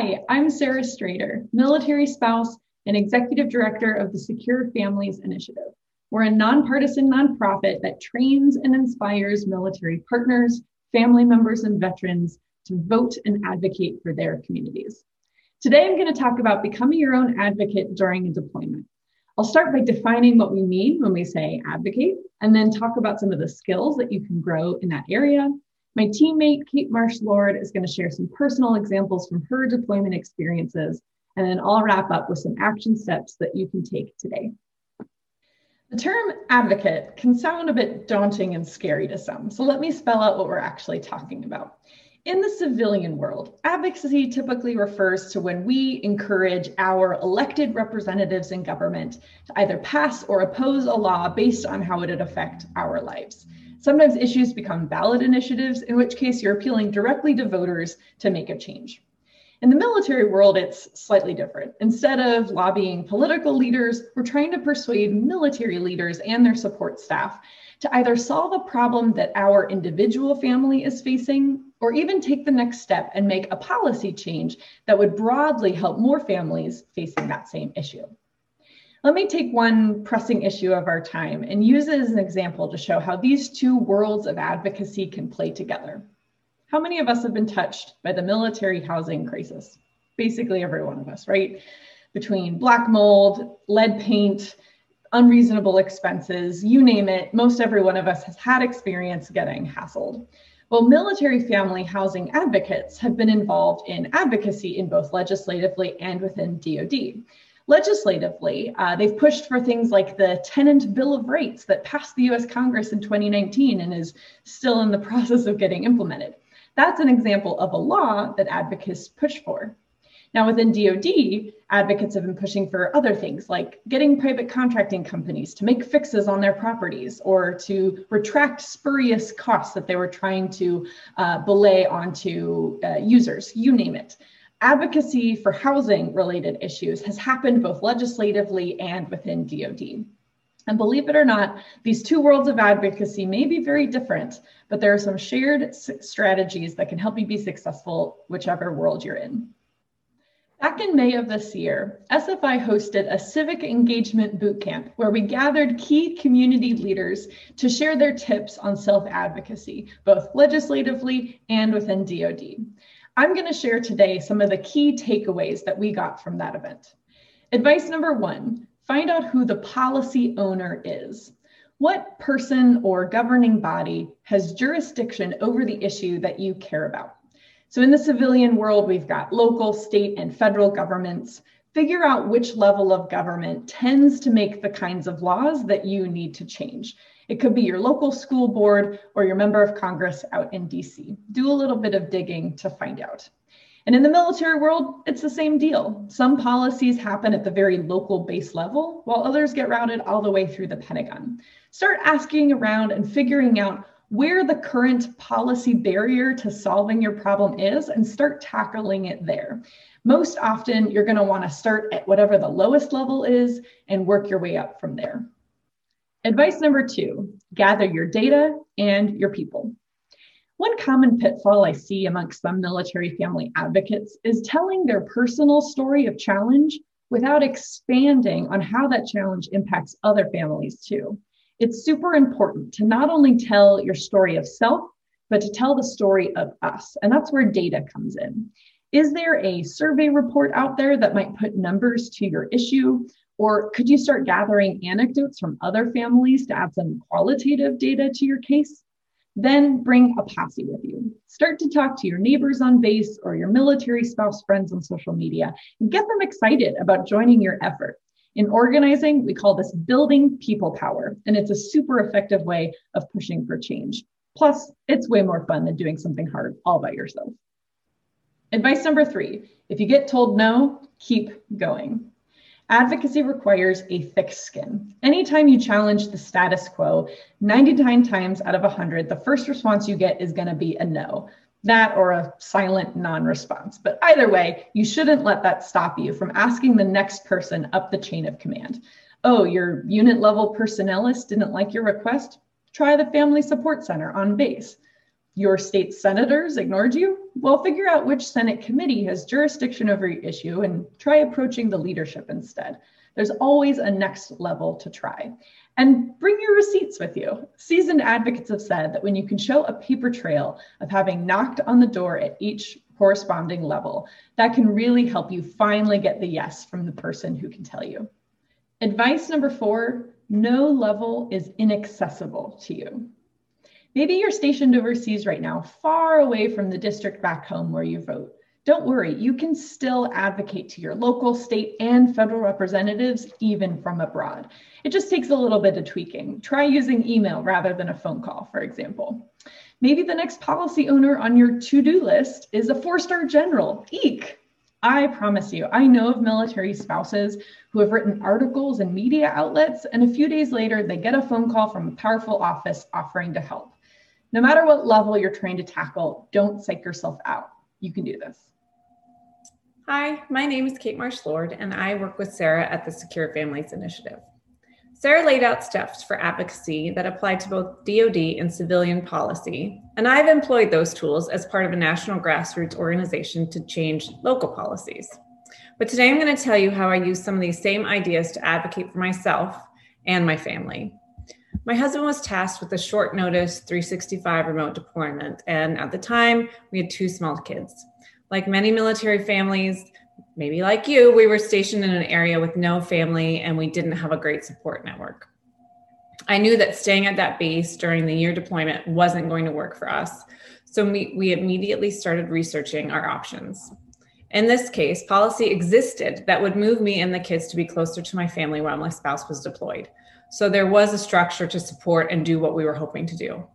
Hi, I'm Sarah Streyder, military spouse and executive director of the Secure Families Initiative. We're a nonpartisan nonprofit that trains and inspires military partners, family members, and veterans to vote and advocate for their communities. Today, I'm going to talk about becoming your own advocate during a deployment. I'll start by defining what we mean when we say advocate, and then talk about some of the skills that you can grow in that area my teammate, Kate Marsh Lord, is going to share some personal examples from her deployment experiences, and then I'll wrap up with some action steps that you can take today. The term advocate can sound a bit daunting and scary to some, so let me spell out what we're actually talking about. In the civilian world, advocacy typically refers to when we encourage our elected representatives in government to either pass or oppose a law based on how it would affect our lives. Sometimes issues become ballot initiatives, in which case you're appealing directly to voters to make a change. In the military world, it's slightly different. Instead of lobbying political leaders, we're trying to persuade military leaders and their support staff to either solve a problem that our individual family is facing or even take the next step and make a policy change that would broadly help more families facing that same issue. Let me take one pressing issue of our time and use it as an example to show how these two worlds of advocacy can play together. How many of us have been touched by the military housing crisis? Basically, every one of us, right? Between black mold, lead paint, unreasonable expenses, you name it, most every one of us has had experience getting hassled. Well, military family housing advocates have been involved in advocacy in both legislatively and within DoD. Legislatively, uh, they've pushed for things like the Tenant Bill of Rights that passed the US Congress in 2019 and is still in the process of getting implemented. That's an example of a law that advocates push for. Now, within DoD, advocates have been pushing for other things like getting private contracting companies to make fixes on their properties or to retract spurious costs that they were trying to uh, belay onto uh, users, you name it advocacy for housing related issues has happened both legislatively and within DoD. And believe it or not, these two worlds of advocacy may be very different, but there are some shared strategies that can help you be successful, whichever world you're in. Back in May of this year, SFI hosted a civic engagement bootcamp where we gathered key community leaders to share their tips on self advocacy, both legislatively and within DoD. I'm going to share today some of the key takeaways that we got from that event. Advice number one find out who the policy owner is. What person or governing body has jurisdiction over the issue that you care about? So, in the civilian world, we've got local, state, and federal governments. Figure out which level of government tends to make the kinds of laws that you need to change. It could be your local school board or your member of Congress out in DC. Do a little bit of digging to find out. And in the military world, it's the same deal. Some policies happen at the very local base level, while others get routed all the way through the Pentagon. Start asking around and figuring out where the current policy barrier to solving your problem is and start tackling it there. Most often, you're going to want to start at whatever the lowest level is and work your way up from there. Advice number two gather your data and your people. One common pitfall I see amongst some military family advocates is telling their personal story of challenge without expanding on how that challenge impacts other families too. It's super important to not only tell your story of self, but to tell the story of us. And that's where data comes in. Is there a survey report out there that might put numbers to your issue? Or could you start gathering anecdotes from other families to add some qualitative data to your case? Then bring a posse with you. Start to talk to your neighbors on base or your military spouse friends on social media and get them excited about joining your effort. In organizing, we call this building people power, and it's a super effective way of pushing for change. Plus, it's way more fun than doing something hard all by yourself. Advice number three if you get told no, keep going. Advocacy requires a thick skin. Anytime you challenge the status quo, 99 times out of 100, the first response you get is going to be a no. That or a silent non response. But either way, you shouldn't let that stop you from asking the next person up the chain of command. Oh, your unit level personnelist didn't like your request? Try the Family Support Center on base your state senators ignored you? Well, figure out which Senate committee has jurisdiction over your issue and try approaching the leadership instead. There's always a next level to try. And bring your receipts with you. Seasoned advocates have said that when you can show a paper trail of having knocked on the door at each corresponding level, that can really help you finally get the yes from the person who can tell you. Advice number four no level is inaccessible to you. Maybe you're stationed overseas right now, far away from the district back home where you vote. Don't worry, you can still advocate to your local, state, and federal representatives even from abroad. It just takes a little bit of tweaking. Try using email rather than a phone call, for example. Maybe the next policy owner on your to do list is a four star general. Eek! I promise you, I know of military spouses who have written articles in media outlets, and a few days later, they get a phone call from a powerful office offering to help. No matter what level you're trying to tackle, don't psych yourself out. You can do this. Hi, my name is Kate Marsh Lord, and I work with Sarah at the Secure Families Initiative. Sarah laid out steps for advocacy that apply to both DoD and civilian policy, and I've employed those tools as part of a national grassroots organization to change local policies. But today I'm going to tell you how I use some of these same ideas to advocate for myself and my family. My husband was tasked with a short notice 365 remote deployment, and at the time, we had two small kids. Like many military families, maybe like you, we were stationed in an area with no family and we didn't have a great support network. I knew that staying at that base during the year deployment wasn't going to work for us, so we, we immediately started researching our options. In this case, policy existed that would move me and the kids to be closer to my family while my spouse was deployed. So there was a structure to support and do what we were hoping to do.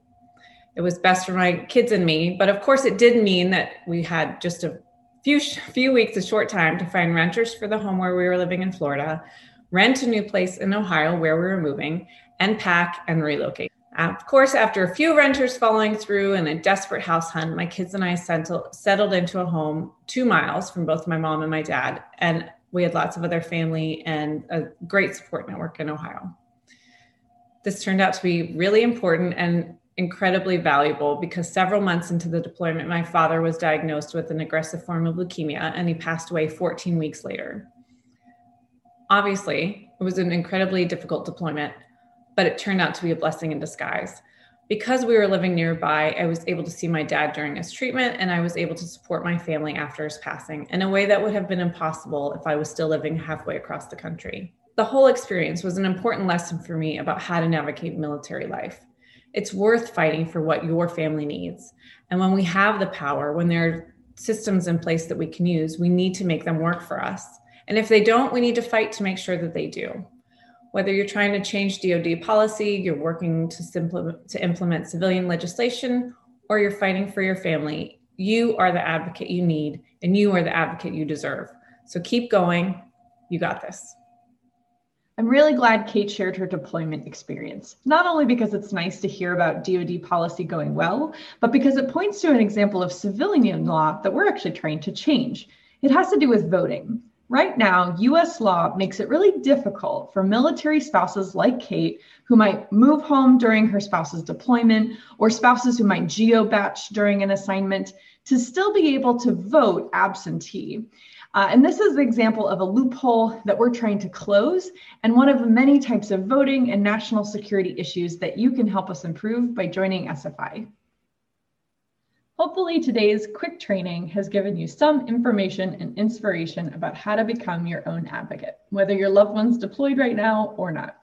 It was best for my kids and me, but of course it did mean that we had just a few few weeks, a short time to find renters for the home where we were living in Florida, rent a new place in Ohio where we were moving, and pack and relocate. Of course, after a few renters following through and a desperate house hunt, my kids and I settled into a home two miles from both my mom and my dad. And we had lots of other family and a great support network in Ohio. This turned out to be really important and incredibly valuable because several months into the deployment, my father was diagnosed with an aggressive form of leukemia and he passed away 14 weeks later. Obviously, it was an incredibly difficult deployment, but it turned out to be a blessing in disguise. Because we were living nearby, I was able to see my dad during his treatment and I was able to support my family after his passing in a way that would have been impossible if I was still living halfway across the country the whole experience was an important lesson for me about how to navigate military life. It's worth fighting for what your family needs. And when we have the power, when there are systems in place that we can use, we need to make them work for us. And if they don't, we need to fight to make sure that they do. Whether you're trying to change DoD policy, you're working to, to implement civilian legislation, or you're fighting for your family, you are the advocate you need and you are the advocate you deserve. So keep going. You got this. I'm really glad Kate shared her deployment experience, not only because it's nice to hear about DoD policy going well, but because it points to an example of civilian law that we're actually trying to change. It has to do with voting. Right now, US law makes it really difficult for military spouses like Kate, who might move home during her spouse's deployment, or spouses who might geo-bach during an assignment, to still be able to vote absentee. Uh, and this is the example of a loophole that we're trying to close and one of the many types of voting and national security issues that you can help us improve by joining SFI. Hopefully, today's quick training has given you some information and inspiration about how to become your own advocate, whether your loved one's deployed right now or not.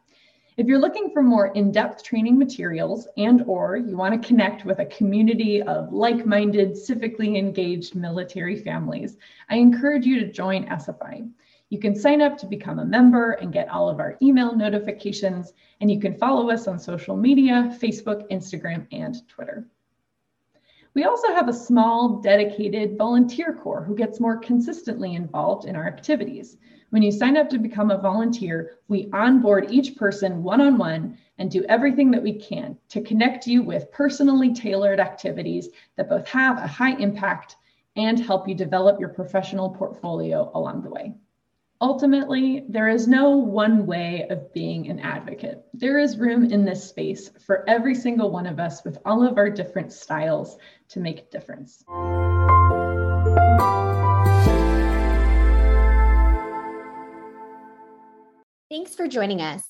If you're looking for more in-depth training materials and or you want to connect with a community of like-minded, civically engaged military families, I encourage you to join SFI. You can sign up to become a member and get all of our email notifications, and you can follow us on social media, Facebook, Instagram, and Twitter. We also have a small, dedicated volunteer corps who gets more consistently involved in our activities. When you sign up to become a volunteer, we onboard each person one on one and do everything that we can to connect you with personally tailored activities that both have a high impact and help you develop your professional portfolio along the way. Ultimately, there is no one way of being an advocate. There is room in this space for every single one of us with all of our different styles to make a difference. Thanks for joining us.